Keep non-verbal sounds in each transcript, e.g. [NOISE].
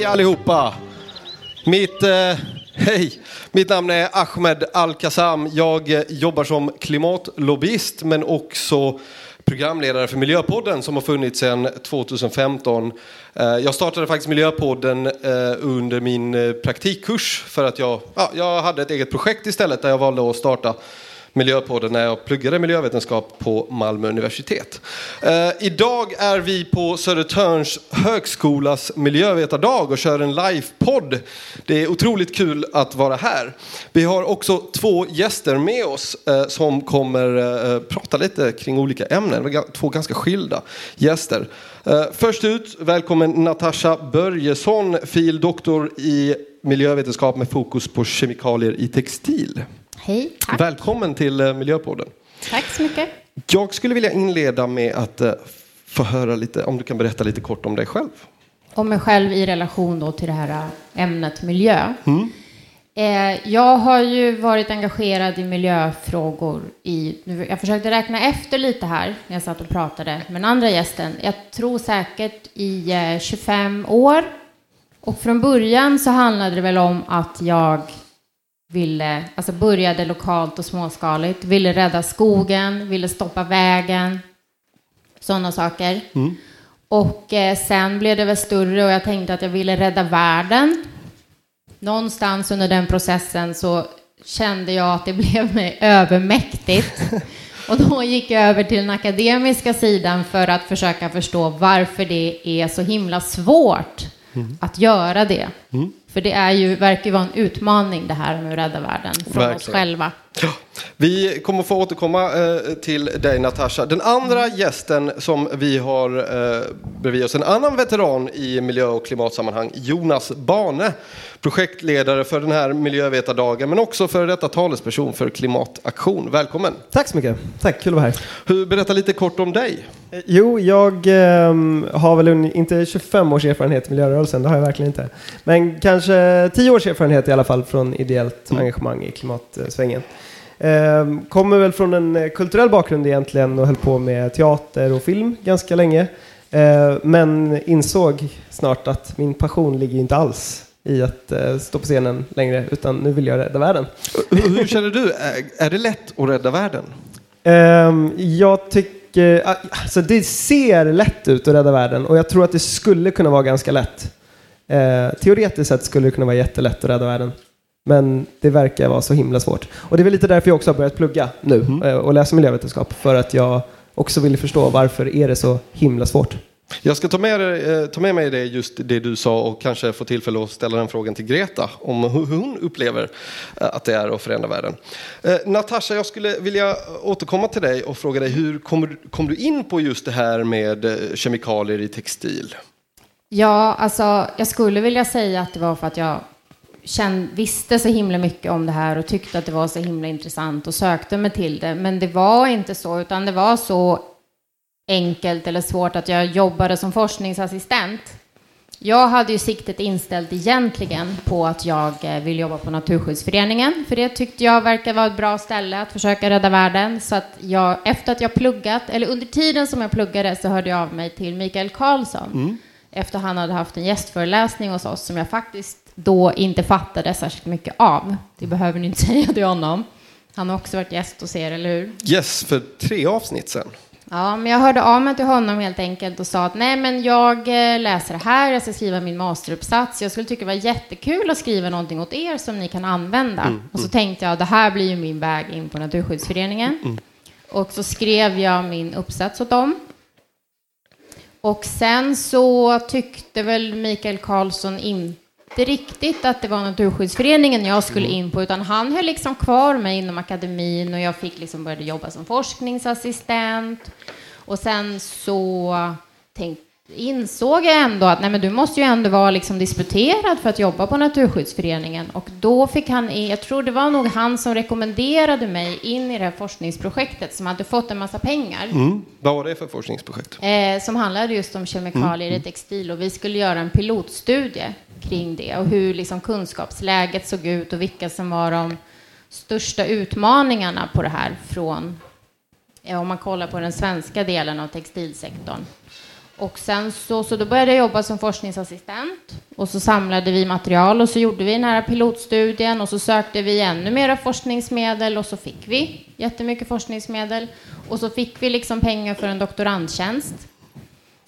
Hej allihopa! Mitt, eh, hej. Mitt namn är Ahmed Al-Qassam. Jag eh, jobbar som klimatlobbyist men också programledare för Miljöpodden som har funnits sedan 2015. Eh, jag startade faktiskt Miljöpodden eh, under min eh, praktikkurs för att jag, ja, jag hade ett eget projekt istället där jag valde att starta Miljöpodden när jag pluggade miljövetenskap på Malmö universitet. Eh, idag är vi på Södertörns högskolas miljövetardag och kör en livepodd. Det är otroligt kul att vara här. Vi har också två gäster med oss eh, som kommer eh, prata lite kring olika ämnen. Två ganska skilda gäster. Eh, först ut, välkommen Natasha Börjesson, fil. doktor i miljövetenskap med fokus på kemikalier i textil. Hej, tack. Välkommen till eh, Miljöpodden. Tack så mycket. Jag skulle vilja inleda med att eh, få höra lite, om du kan berätta lite kort om dig själv. Om mig själv i relation då till det här eh, ämnet miljö. Mm. Jag har ju varit engagerad i miljöfrågor i, jag försökte räkna efter lite här när jag satt och pratade med den andra gästen. Jag tror säkert i 25 år. Och från början så handlade det väl om att jag ville, alltså började lokalt och småskaligt, ville rädda skogen, ville stoppa vägen, sådana saker. Mm. Och eh, sen blev det väl större och jag tänkte att jag ville rädda världen. Någonstans under den processen så kände jag att det [LAUGHS] blev mig övermäktigt. Och då gick jag över till den akademiska sidan för att försöka förstå varför det är så himla svårt mm. att göra det. Mm. För det är ju, verkar ju vara en utmaning det här med att rädda världen från Verkligen. oss själva. Ja. Vi kommer få återkomma eh, till dig Natasha. Den andra gästen som vi har eh, bredvid oss, en annan veteran i miljö och klimatsammanhang, Jonas Bane projektledare för den här miljövetardagen men också för detta talesperson för klimataktion. Välkommen! Tack så mycket! Tack, kul att vara här. Berätta lite kort om dig. Eh, jo, jag eh, har väl inte 25 års erfarenhet i miljörörelsen, det har jag verkligen inte. Men kanske 10 års erfarenhet i alla fall från ideellt mm. engagemang i klimatsvängen. Eh, kommer väl från en eh, kulturell bakgrund egentligen och höll på med teater och film ganska länge. Eh, men insåg snart att min passion ligger inte alls i att uh, stå på scenen längre, utan nu vill jag rädda världen. Hur känner du? Är det lätt att rädda världen? Um, jag tycker, alltså det ser lätt ut att rädda världen och jag tror att det skulle kunna vara ganska lätt. Teoretiskt sett skulle det kunna vara jättelätt att rädda världen. Men det verkar vara så himla svårt. Och det är väl lite därför jag också har börjat plugga nu mm. uh, och läsa miljövetenskap. För att jag också vill förstå varför är det så himla svårt. Jag ska ta med, eh, ta med mig det, just det du sa och kanske få tillfälle att ställa den frågan till Greta om hur hon upplever eh, att det är att förändra världen. Eh, Natasha, jag skulle vilja återkomma till dig och fråga dig hur kom, kom du in på just det här med kemikalier i textil? Ja, alltså jag skulle vilja säga att det var för att jag kände, visste så himla mycket om det här och tyckte att det var så himla intressant och sökte mig till det. Men det var inte så, utan det var så enkelt eller svårt att jag jobbade som forskningsassistent. Jag hade ju siktet inställt egentligen på att jag eh, vill jobba på Naturskyddsföreningen, för det tyckte jag verkar vara ett bra ställe att försöka rädda världen. Så att jag, efter att jag pluggat, eller under tiden som jag pluggade, så hörde jag av mig till Mikael Karlsson. Mm. Efter han hade haft en gästföreläsning hos oss som jag faktiskt då inte fattade särskilt mycket av. Det behöver ni inte [LAUGHS] säga till honom. Han har också varit gäst hos er, eller hur? Yes, för tre avsnitt sen. Ja, men jag hörde av mig till honom helt enkelt och sa att nej, men jag eh, läser det här, jag ska skriva min masteruppsats. Jag skulle tycka det var jättekul att skriva någonting åt er som ni kan använda. Mm, och så mm. tänkte jag, det här blir ju min väg in på Naturskyddsföreningen. Mm. Och så skrev jag min uppsats åt dem. Och sen så tyckte väl Mikael Karlsson inte riktigt att det var Naturskyddsföreningen jag skulle mm. in på, utan han höll liksom kvar mig inom akademin och jag fick liksom börja jobba som forskningsassistent. Och sen så tänkte, insåg jag ändå att nej, men du måste ju ändå vara liksom disputerad för att jobba på Naturskyddsföreningen. Och då fick han, in, jag tror det var nog han som rekommenderade mig in i det här forskningsprojektet som hade fått en massa pengar. Mm. Vad var det för forskningsprojekt? Eh, som handlade just om kemikalier mm. i textil och vi skulle göra en pilotstudie kring det och hur liksom kunskapsläget såg ut och vilka som var de största utmaningarna på det här från, om man kollar på den svenska delen av textilsektorn. Och sen så, så då började jag jobba som forskningsassistent och så samlade vi material och så gjorde vi den här pilotstudien och så sökte vi ännu mera forskningsmedel och så fick vi jättemycket forskningsmedel och så fick vi liksom pengar för en doktorandtjänst.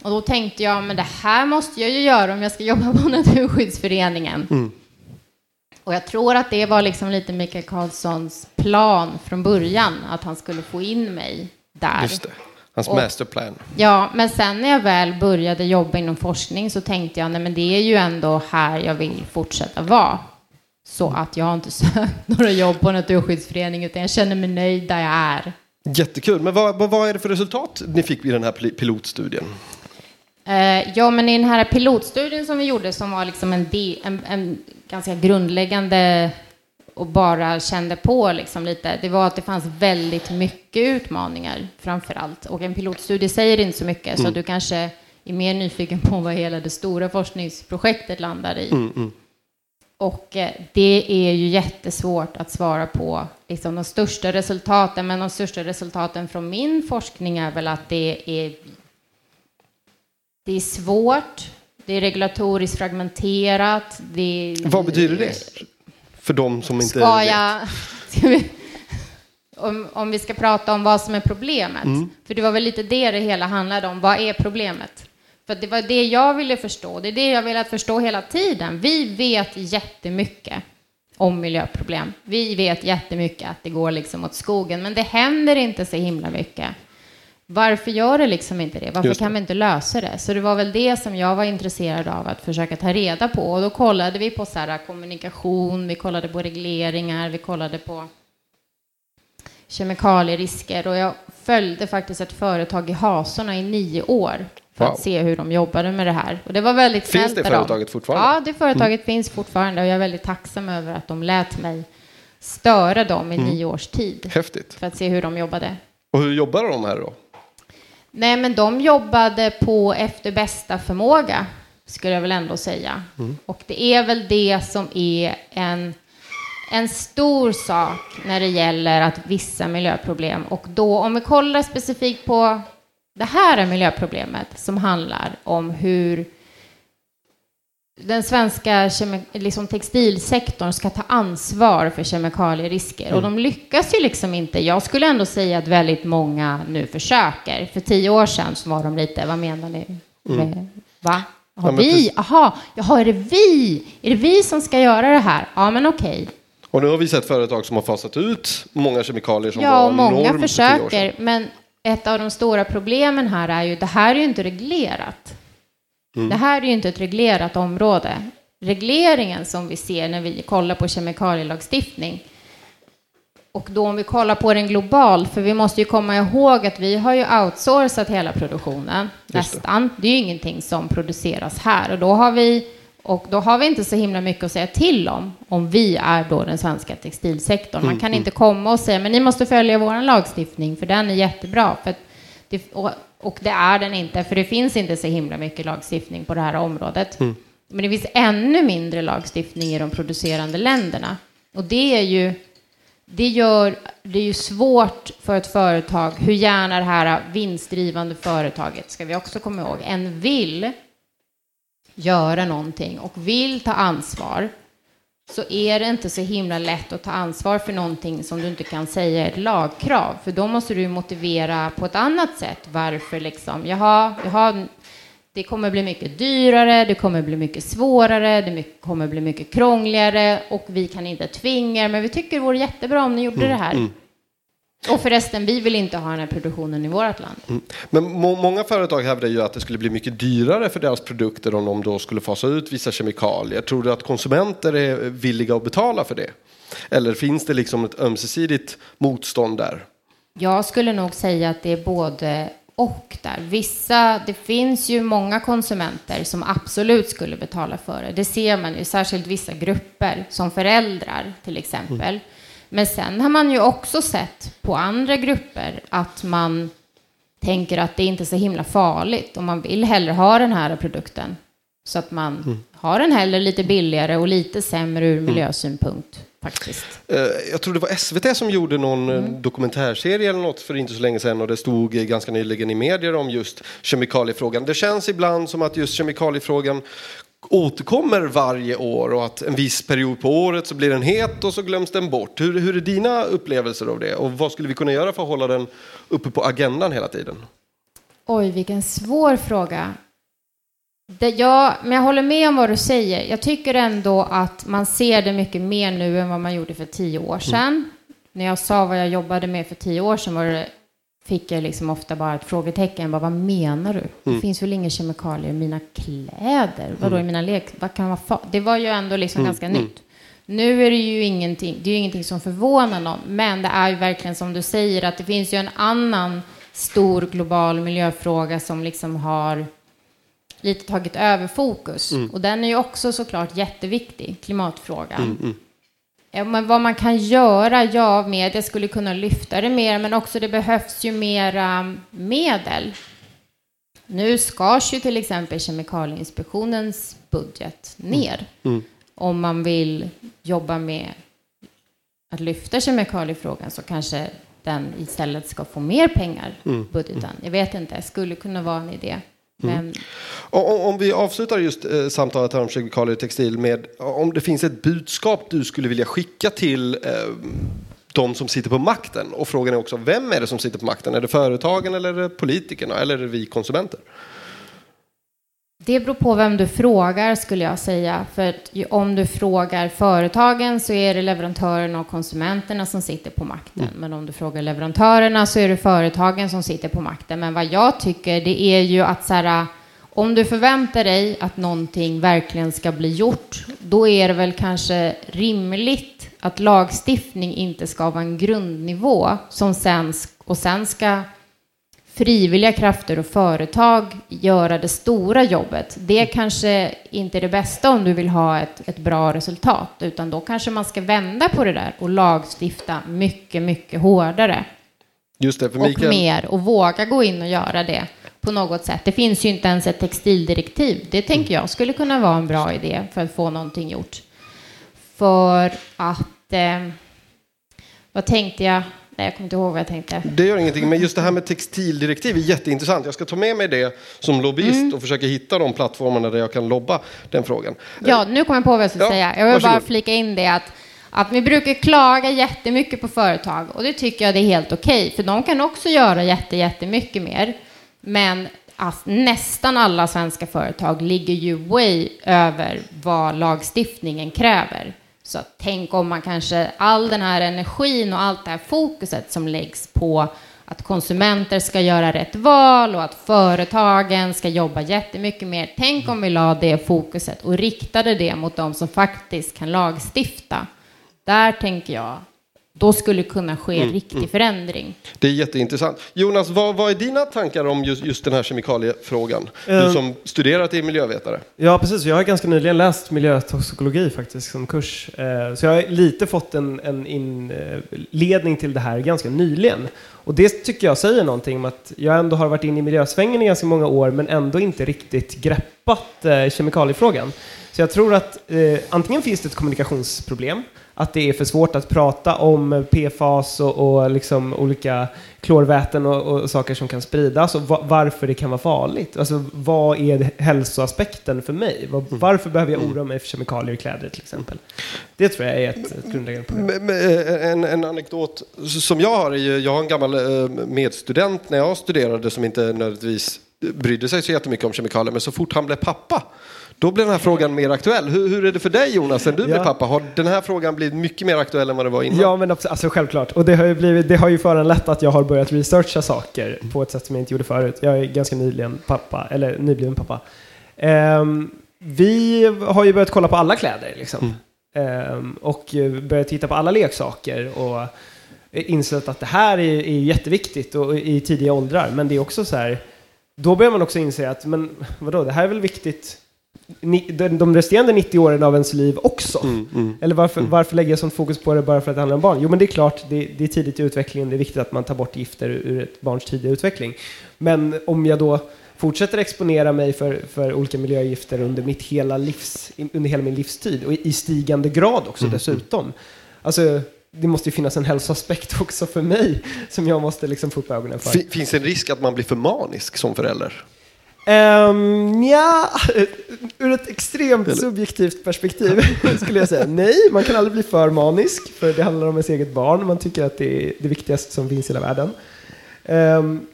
Och då tänkte jag, men det här måste jag ju göra om jag ska jobba på [LAUGHS] Naturskyddsföreningen. Mm. Och jag tror att det var liksom lite Mikael Karlssons plan från början, att han skulle få in mig där. Hans och, masterplan. Ja, men sen när jag väl började jobba inom forskning så tänkte jag, nej men det är ju ändå här jag vill fortsätta vara. Så att jag har inte [LAUGHS] sökt några jobb på Naturskyddsföreningen, utan jag känner mig nöjd där jag är. Jättekul, men vad, vad är det för resultat ni fick i den här pilotstudien? Uh, ja, men i den här pilotstudien som vi gjorde som var liksom en, en, en ganska grundläggande och bara kände på liksom lite, det var att det fanns väldigt mycket utmaningar framför allt. Och en pilotstudie säger inte så mycket, mm. så du kanske är mer nyfiken på vad hela det stora forskningsprojektet landar i. Mm, mm. Och eh, det är ju jättesvårt att svara på liksom, de största resultaten, men de största resultaten från min forskning är väl att det är, det är svårt, det är regulatoriskt fragmenterat. Det är, Vad betyder det? För de som inte ska jag, vi, [LAUGHS] om, om vi ska prata om vad som är problemet. Mm. För det var väl lite det det hela handlade om. Vad är problemet? För det var det jag ville förstå. Det är det jag velat förstå hela tiden. Vi vet jättemycket om miljöproblem. Vi vet jättemycket att det går liksom åt skogen, men det händer inte så himla mycket. Varför gör det liksom inte det? Varför det. kan vi inte lösa det? Så det var väl det som jag var intresserad av att försöka ta reda på. Och då kollade vi på så här, kommunikation, vi kollade på regleringar, vi kollade på kemikalierisker och jag följde faktiskt ett företag i Hasorna i nio år för wow. att se hur de jobbade med det här. Och det var väldigt Finns det företaget fortfarande? Ja, det företaget mm. finns fortfarande och jag är väldigt tacksam över att de lät mig störa dem i mm. nio års tid. Häftigt. För att se hur de jobbade. Och hur jobbar de här då? Nej, men de jobbade på efter bästa förmåga, skulle jag väl ändå säga. Mm. Och det är väl det som är en, en stor sak när det gäller att vissa miljöproblem. Och då, om vi kollar specifikt på det här är miljöproblemet som handlar om hur den svenska liksom textilsektorn ska ta ansvar för kemikalierisker. Mm. Och de lyckas ju liksom inte. Jag skulle ändå säga att väldigt många nu försöker. För tio år sedan så var de lite, vad menar ni? Mm. Va? Har ja, vi? Jaha, jaha, är det vi? Är det vi som ska göra det här? Ja, men okej. Och nu har vi sett företag som har fasat ut många kemikalier som ja, var och många försöker. Men ett av de stora problemen här är ju, det här är ju inte reglerat. Mm. Det här är ju inte ett reglerat område. Regleringen som vi ser när vi kollar på kemikalielagstiftning och då om vi kollar på den global, för vi måste ju komma ihåg att vi har ju outsourcat hela produktionen, nästan. Det. det är ju ingenting som produceras här och då har vi och då har vi inte så himla mycket att säga till om, om vi är då den svenska textilsektorn. Man mm, kan mm, inte komma och säga, men ni måste följa vår lagstiftning, för den är jättebra. För det, och, det är den inte, för det finns inte så himla mycket lagstiftning på det här området. Mm. Men det finns ännu mindre lagstiftning i de producerande länderna. Och det är ju, det gör det är ju svårt för ett företag, hur gärna det här vinstdrivande företaget, ska vi också komma ihåg, än vill göra någonting och vill ta ansvar så är det inte så himla lätt att ta ansvar för någonting som du inte kan säga är ett lagkrav. För då måste du motivera på ett annat sätt varför liksom, jaha, jaha det kommer bli mycket dyrare, det kommer bli mycket svårare, det kommer bli mycket krångligare och vi kan inte tvinga er, men vi tycker det vore jättebra om ni gjorde mm, det här. Mm. Och förresten, vi vill inte ha den här produktionen i vårt land. Mm. Men må många företag hävdar ju att det skulle bli mycket dyrare för deras produkter om de då skulle fasa ut vissa kemikalier. Tror du att konsumenter är villiga att betala för det? Eller finns det liksom ett ömsesidigt motstånd där? Jag skulle nog säga att det är både och där. Vissa, det finns ju många konsumenter som absolut skulle betala för det. Det ser man ju, särskilt vissa grupper, som föräldrar till exempel. Mm men sen har man ju också sett på andra grupper att man tänker att det inte är så himla farligt och man vill hellre ha den här produkten. Så att man mm. har den hellre lite billigare och lite sämre ur mm. miljösynpunkt. faktiskt. Eh, Jag tror det var SVT som gjorde någon mm. dokumentärserie eller något för inte så länge sedan och det stod eh, ganska nyligen i medier om just kemikaliefrågan. Det känns ibland som att just kemikaliefrågan återkommer varje år och att en viss period på året så blir den het och så glöms den bort. Hur, hur är dina upplevelser av det och vad skulle vi kunna göra för att hålla den uppe på agendan hela tiden? Oj, vilken svår fråga. Det, ja, men jag håller med om vad du säger. Jag tycker ändå att man ser det mycket mer nu än vad man gjorde för tio år sedan. Mm. När jag sa vad jag jobbade med för tio år sedan var det, fick jag liksom ofta bara ett frågetecken. Bara, vad menar du? Mm. Det finns väl inga kemikalier i mina kläder? Mm. Vadå i mina leksaker? Vad kan vara Det var ju ändå liksom mm. ganska mm. nytt. Nu är det ju ingenting, det är ju ingenting som förvånar någon, men det är ju verkligen som du säger att det finns ju en annan stor global miljöfråga som liksom har lite tagit över fokus. Mm. Och den är ju också såklart jätteviktig, klimatfrågan. Men vad man kan göra, ja, media skulle kunna lyfta det mer, men också det behövs ju mera medel. Nu skars ju till exempel Kemikalieinspektionens budget mm. ner mm. om man vill jobba med att lyfta kemikaliefrågan så kanske den istället ska få mer pengar, mm. budgeten. Jag vet inte, skulle kunna vara en idé. Mm. Och, om vi avslutar just eh, samtalet här om kemikalier och textil med om det finns ett budskap du skulle vilja skicka till eh, de som sitter på makten och frågan är också vem är det som sitter på makten? Är det företagen eller är det politikerna eller är det vi konsumenter? Det beror på vem du frågar skulle jag säga. För om du frågar företagen så är det leverantörerna och konsumenterna som sitter på makten. Mm. Men om du frågar leverantörerna så är det företagen som sitter på makten. Men vad jag tycker det är ju att så här, om du förväntar dig att någonting verkligen ska bli gjort, då är det väl kanske rimligt att lagstiftning inte ska vara en grundnivå som sen, och sen ska frivilliga krafter och företag göra det stora jobbet. Det kanske inte är det bästa om du vill ha ett, ett bra resultat, utan då kanske man ska vända på det där och lagstifta mycket, mycket hårdare. Just det, för Mikael... Och mer, och våga gå in och göra det på något sätt. Det finns ju inte ens ett textildirektiv. Det tänker jag skulle kunna vara en bra idé för att få någonting gjort. För att, eh, vad tänkte jag? Nej, jag kommer inte ihåg vad jag tänkte. Det gör ingenting, men just det här med textildirektiv är jätteintressant. Jag ska ta med mig det som lobbyist mm. och försöka hitta de plattformarna där jag kan lobba den frågan. Ja, nu kommer jag på vad jag ska ja, säga. Jag vill varsågod. bara flika in det att att vi brukar klaga jättemycket på företag och det tycker jag det är helt okej, för de kan också göra jätte, jättemycket mer. Men alltså, nästan alla svenska företag ligger ju way över vad lagstiftningen kräver. Så tänk om man kanske all den här energin och allt det här fokuset som läggs på att konsumenter ska göra rätt val och att företagen ska jobba jättemycket mer. Tänk om vi la det fokuset och riktade det mot de som faktiskt kan lagstifta. Där tänker jag då skulle kunna ske mm, riktig mm. förändring. Det är jätteintressant. Jonas, vad, vad är dina tankar om just, just den här kemikaliefrågan? Uh, du som studerat i miljövetare. Ja, precis. Jag har ganska nyligen läst miljötoxikologi faktiskt som kurs. Uh, så jag har lite fått en, en inledning till det här ganska nyligen. Och det tycker jag säger någonting om att jag ändå har varit inne i miljösvängen i ganska många år men ändå inte riktigt greppat kemikaliefrågan. Så jag tror att antingen finns det ett kommunikationsproblem att det är för svårt att prata om PFAS och, och liksom olika klorväten och, och, saker som kan spridas och va varför det kan vara farligt. Alltså vad är hälsoaspekten för mig? Var, mm. varför behöver jag mm. oroa mig för kemikalier i kläder till exempel? Det tror jag är ett, ett grundläggande problem. Eh, en, en anekdot som jag har är ju, jag har en gammal eh, medstudent när jag studerade som inte nödvändigtvis brydde sig så jättemycket om kemikalier men så fort han blev pappa då blir den här frågan mer aktuell. Hur, hur är det för dig Jonas, sen du ja. blev pappa? Har den här frågan blivit mycket mer aktuell än vad det var innan? Ja, men alltså, självklart. Och det har, ju blivit, det har ju föranlett att jag har börjat researcha saker på ett sätt som jag inte gjorde förut. Jag är ganska nyligen pappa, eller nybliven pappa. Um, vi har ju börjat kolla på alla kläder liksom. Mm. Um, och börjat titta på alla leksaker och insett att det här är, är jätteviktigt och, i tidiga åldrar. Men det är också så här, då börjar man också inse att, men vadå, det här är väl viktigt de resterande 90 åren av ens liv också? Mm, mm, Eller varför, mm. varför lägger jag sånt fokus på det bara för att det handlar om barn? Jo, men det är klart, det, det, är tidigt i utvecklingen, det är viktigt att man tar bort gifter ur ett barns tidiga utveckling. Men om jag då fortsätter exponera mig för, för olika miljögifter under, mitt hela livs, under hela min livstid och i stigande grad också mm, dessutom, Alltså, det måste ju finnas en hälsoaspekt [LAUGHS] också för mig som jag måste liksom få upp ögonen för. Fi- Finns det en risk att man blir för manisk som förälder? Um, ja, [LAUGHS] ur ett extremt subjektivt perspektiv [LAUGHS] skulle jag säga nej. Man kan aldrig bli för manisk, för det handlar om ens eget barn. Man tycker att det är det viktigaste som finns i hela världen. Ehm,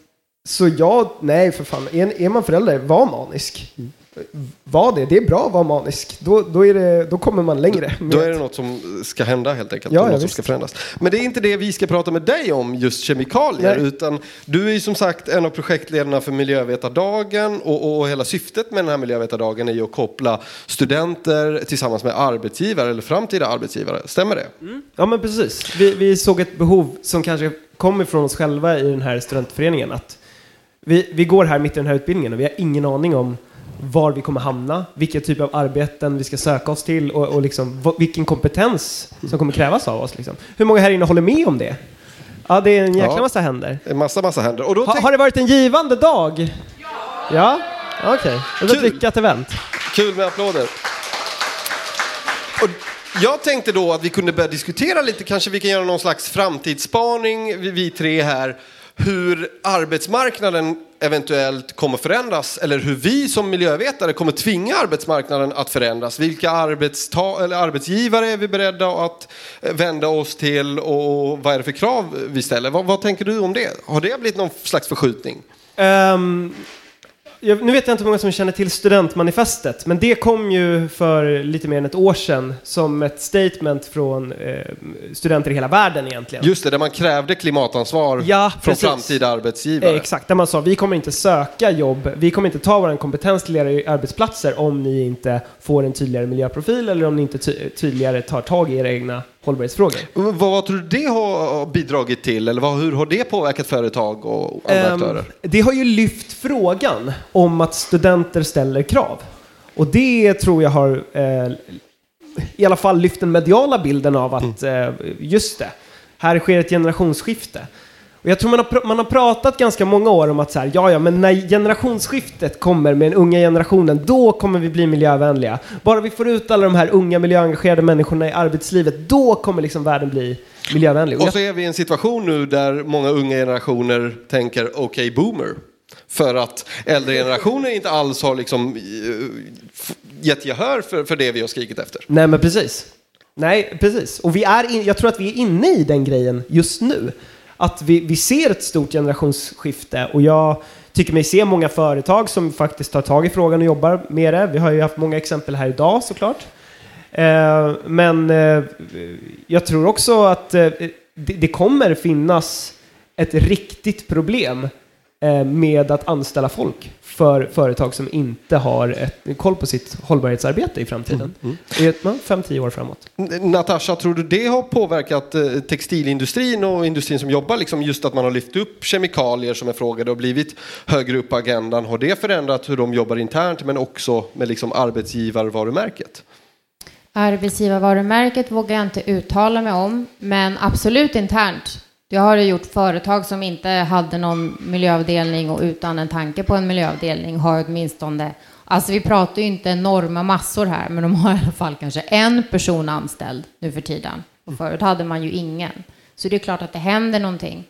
så ja, nej för fan. Är, är man förälder, var manisk. Var det, det är bra att vara manisk. Då, då, är det, då kommer man längre. Då med- är det något som ska hända helt enkelt. Ja, något som ska förändras. Men det är inte det vi ska prata med dig om, just kemikalier. Nej. Utan du är ju som sagt en av projektledarna för Miljövetardagen. Och, och hela syftet med den här Miljövetardagen är ju att koppla studenter tillsammans med arbetsgivare eller framtida arbetsgivare. Stämmer det? Ja, men precis. Vi, vi såg ett behov som kanske kom ifrån oss själva i den här studentföreningen. Att vi, vi går här mitt i den här utbildningen och vi har ingen aning om var vi kommer hamna, vilka typer av arbeten vi ska söka oss till och, och liksom, vilken kompetens som kommer krävas av oss. Liksom. Hur många här inne håller med om det? Ja, det är en jäkla Ja. massa händer. En massa, massa händer. Och då Ha, har det varit en givande dag? Ja! Ja? Okej. Ett Kul. lyckat event. Kul med applåder. Och jag tänkte då att vi kunde börja diskutera lite, kanske vi kan göra någon slags framtidsspaning, vi, vi tre här, hur arbetsmarknaden eventuellt kommer förändras eller hur vi som miljövetare kommer tvinga arbetsmarknaden att förändras. Vilka arbetsta- eller arbetsgivare är vi beredda att eh, vända oss till och vad är det för krav vi ställer? Vad, vad tänker du om det? Har det blivit någon slags förskjutning? Um, jag, nu vet jag inte hur många som känner till studentmanifestet, men det kom ju för lite mer än ett år sedan som ett statement från eh, studenter i hela världen egentligen. Just det, där man krävde klimatansvar Ja, från precis. framtida arbetsgivare. Eh, Exakt, där man sa vi kommer inte söka jobb, vi kommer inte ta vår kompetens till era arbetsplatser om ni inte får en tydligare miljöprofil eller om ni inte ty- tydligare tar tag i era egna hållbarhetsfrågor. Vad, tror du det har bidragit till? Eller vad, hur har det påverkat företag och andra Ehm, aktörer? det har ju lyft frågan om att studenter ställer krav. Och det tror jag har eh, i alla fall lyft den mediala bilden av att eh, just det, här sker ett generationsskifte. Och jag tror man har, man har pratat ganska många år om att så här, ja, ja, men när generationsskiftet kommer med den unga generationen, då kommer vi bli miljövänliga. Bara vi får ut alla de här unga miljöengagerade människorna i arbetslivet, då kommer liksom världen bli miljövänlig. Och så är vi i en situation nu där många unga generationer tänker okej boomer. För att äldre generationer inte alls har liksom eh, gett gehör för, för det vi har skrikit efter. Nej, men precis. Nej, precis. Och vi är in, jag tror att vi är inne i den grejen just nu. Att vi, vi ser ett stort generationsskifte och jag tycker mig se många företag som faktiskt tar tag i frågan och jobbar med det. Vi har ju haft många exempel här idag såklart. Eh, men eh, jag tror också att eh, det, det kommer finnas ett riktigt problem med att anställa folk för företag som inte har ett, koll på sitt hållbarhetsarbete i framtiden. I ett, ja, fem, tio år framåt. Natasha, tror du det har påverkat eh, textilindustrin och industrin som jobbar? Liksom just att man har lyft upp kemikalier som är frågade och blivit högre upp på agendan. Har det förändrat hur de jobbar internt men också med liksom arbetsgivarvarumärket? Arbetsgivarvarumärket vågar jag inte uttala mig om, men absolut internt. Jag har gjort företag som inte hade någon miljöavdelning och utan en tanke på en miljöavdelning har åtminstone, alltså vi pratar ju inte enorma massor här, men de har i alla fall kanske en person anställd nu för tiden. Och förut hade man ju ingen. Så det är klart att det händer någonting.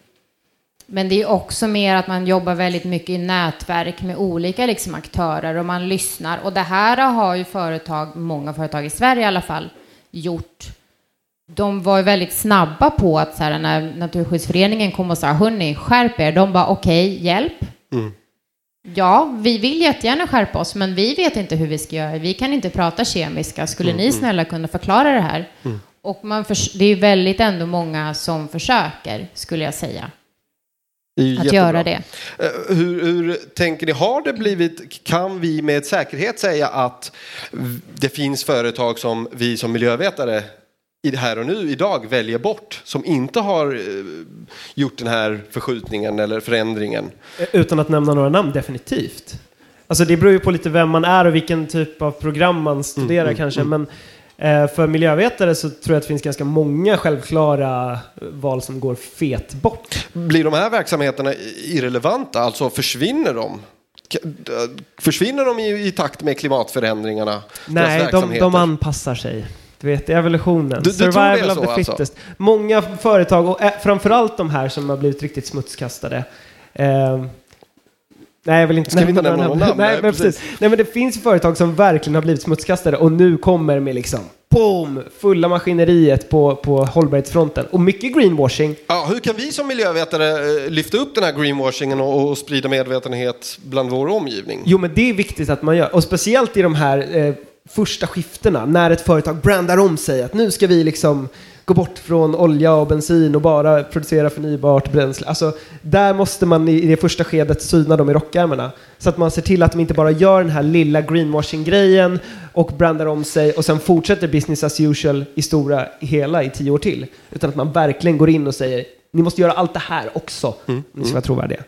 Men det är också mer att man jobbar väldigt mycket i nätverk med olika liksom, aktörer och man lyssnar. Och det här har ju företag, många företag i Sverige i alla fall, gjort. De var ju väldigt snabba på att så här, när Naturskyddsföreningen kom och sa hörni, skärp er. De bara okej, hjälp. Ja, vi vill jättegärna skärpa oss, men vi vet inte hur vi ska göra. Vi kan inte prata kemiska. Skulle ni snälla kunna förklara det här? Och man förs- det är väldigt ändå många som försöker, skulle jag säga, att jättebra. göra det. Eh, Hur, hur tänker ni, har det blivit, kan vi med säkerhet säga att det finns företag som vi som miljövetare i det här och nu idag väljer bort som inte har eh, gjort den här förskjutningen eller förändringen? Eh, Utan att nämna några namn, definitivt. Alltså det beror ju på lite vem man är och vilken typ av program man studerar mm, kanske. Men eh, för miljövetare så tror jag att det finns ganska många självklara val som går fet bort. Blir de här verksamheterna irrelevanta, alltså försvinner de? Försvinner de i, i takt med klimatförändringarna? Nej, de, de anpassar sig. Du vet, evolutionen. Du- du Survival så, of the alltså? fittest. Många företag, och eh, framförallt de här som har blivit riktigt smutskastade. Eh, nej, jag vill inte nämna någon namn? Nej, Nej, men precis. precis. Nej, men det finns företag som verkligen har blivit smutskastade och nu kommer med liksom boom, fulla maskineriet på, på hållbarhetsfronten. Och mycket greenwashing. Ja, hur kan vi som miljövetare eh, lyfta upp den här greenwashingen och, och sprida medvetenhet bland vår omgivning? Jo, men det är viktigt att man gör. Och speciellt i de här eh, första skiftena, när ett företag brandar om sig att nu ska vi liksom gå bort från olja och bensin och bara producera förnybart bränsle. Alltså, där måste man i det första skedet syna dem i rockärmarna. Så att man ser till att de inte bara gör den här lilla greenwashing-grejen och brandar om sig och sen fortsätter business as usual i stora hela i tio år till. Utan att man verkligen går in och säger ni måste göra allt det här också om ni ska vara trovärdiga.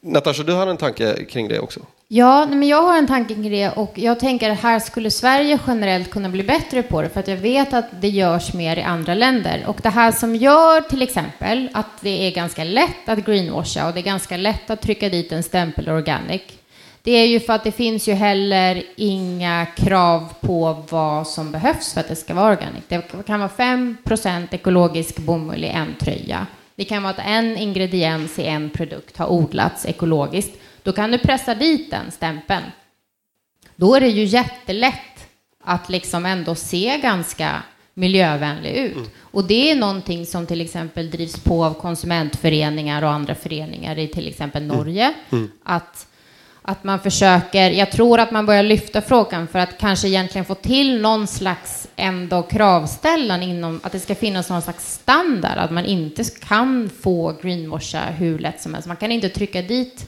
Natasha, du har en tanke kring det också? Ja, men jag har en tanke kring det och jag tänker att här skulle Sverige generellt kunna bli bättre på det för att jag vet att det görs mer i andra länder. Och det här som gör till exempel att det är ganska lätt att greenwasha och det är ganska lätt att trycka dit en stämpel organic. Det är ju för att det finns ju heller inga krav på vad som behövs för att det ska vara organic. Det kan vara 5% ekologisk bomull i en tröja. Det kan vara att en ingrediens i en produkt har odlats ekologiskt. Då kan du pressa dit den stämpeln. Då är det ju jättelätt att liksom ändå se ganska miljövänlig ut. Och det är någonting som till exempel drivs på av konsumentföreningar och andra föreningar i till exempel Norge. Att, att man försöker, jag tror att man börjar lyfta frågan för att kanske egentligen få till någon slags ändå kravställan inom, att det ska finnas någon slags standard, att man inte kan få greenwasha hur lätt som helst. Man kan inte trycka dit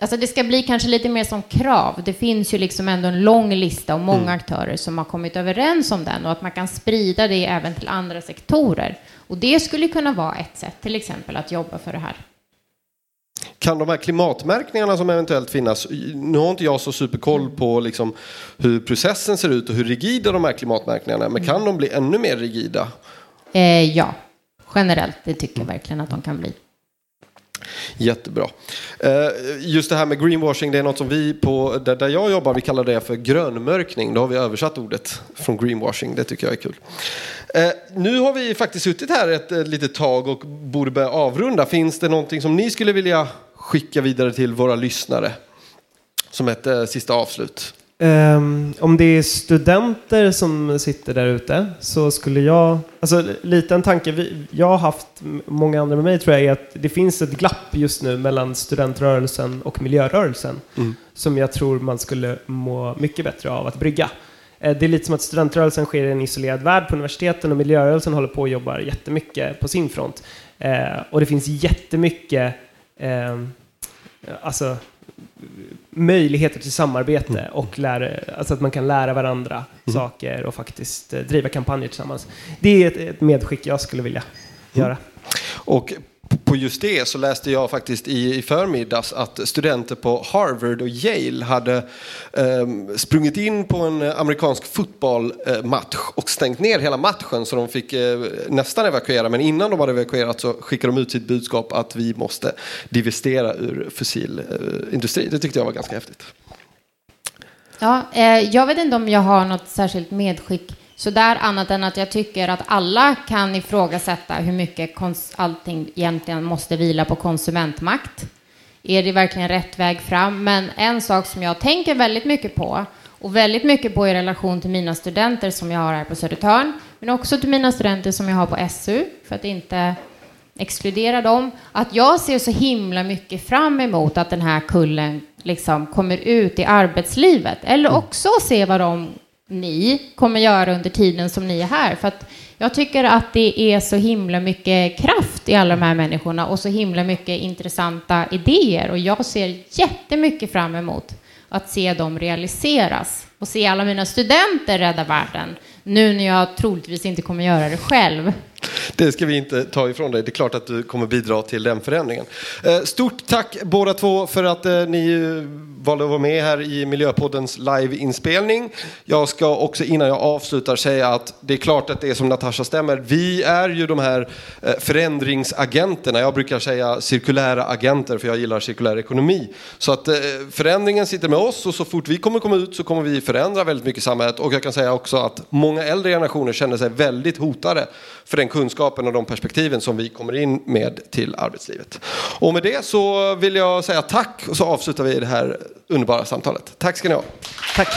Alltså det ska bli kanske lite mer som krav. Det finns ju liksom ändå en lång lista och många aktörer som har kommit överens om den och att man kan sprida det även till andra sektorer. Och det skulle kunna vara ett sätt, till exempel, att jobba för det här. Kan de här klimatmärkningarna som eventuellt finnas, nu har inte jag så superkoll på liksom hur processen ser ut och hur rigida de här klimatmärkningarna är, men kan de bli ännu mer rigida? Eh, ja, generellt, det tycker jag verkligen att de kan bli. Jättebra. Eh, just det här med greenwashing, det är något som vi på, där, jag jobbar, vi kallar det för grönmörkning. Då har vi översatt ordet från greenwashing, det tycker jag är kul. Eh, nu har vi faktiskt suttit här ett litet tag och borde börja avrunda. Finns det någonting som ni skulle vilja skicka vidare till våra lyssnare? Som ett eh, sista avslut. Ehm, om det är studenter som sitter där ute så skulle jag, alltså lite en tanke vi, jag har haft, många andra med mig tror jag, är att det finns ett glapp just nu mellan studentrörelsen och miljörörelsen som jag tror man skulle må mycket bättre av att brygga. Eh, Det är lite som att studentrörelsen sker i en isolerad värld på universiteten och miljörörelsen håller på och jobbar jättemycket på sin front. Eh, och det finns jättemycket eh, alltså, möjligheter till samarbete och lära, alltså att man kan lära varandra saker och faktiskt eh, driva kampanjer tillsammans. Det är ett, ett medskick jag skulle vilja göra. Och på just det så läste jag faktiskt i, i förmiddags att studenter på Harvard och Yale hade ehm, sprungit in på en amerikansk fotbollmatch och stängt ner hela matchen så de fick eh, nästan evakuera. Men innan de hade evakuerat så skickade de ut sitt budskap att vi måste divestera ur fossil eh, industri. Det tyckte jag var ganska häftigt. Ja, eh, jag vet inte om jag har något särskilt medskick sådär annat än att jag tycker att alla kan ifrågasätta hur mycket kons- allting egentligen måste vila på konsumentmakt. Är det verkligen rätt väg fram? Men en sak som jag tänker väldigt mycket på och väldigt mycket på i relation till mina studenter som jag har här på Södertörn, men också till mina studenter som jag har på SU, för att inte exkludera dem, att jag ser så himla mycket fram emot att den här kullen liksom kommer ut i arbetslivet. Eller också se vad de, ni kommer göra under tiden som ni är här. För att jag tycker att det är så himla mycket kraft i alla de här människorna och så himla mycket intressanta idéer. Och jag ser jättemycket fram emot att se dem realiseras och se alla mina studenter rädda världen. Nu när jag troligtvis inte kommer göra det själv. Det ska vi inte ta ifrån dig. Det är klart att du kommer bidra till den förändringen. Eh, stort tack båda två för att eh, ni eh, valde att vara med här i Miljöpoddens liveinspelning. Jag ska också innan jag avslutar säga att det är klart att det är som Natasha stämmer. Vi är ju de här förändringsagenterna. Jag brukar säga cirkulära agenter för jag gillar cirkulär ekonomi. Så att förändringen sitter med oss och så fort vi kommer komma ut så kommer vi förändra väldigt mycket i samhället. Och jag kan säga också att många äldre generationer känner sig väldigt hotade för den kunskapen och de perspektiven som vi kommer in med till arbetslivet. Och med det så vill jag säga tack och så avslutar vi det här underbara samtalet. Tack ska ni ha. Tack.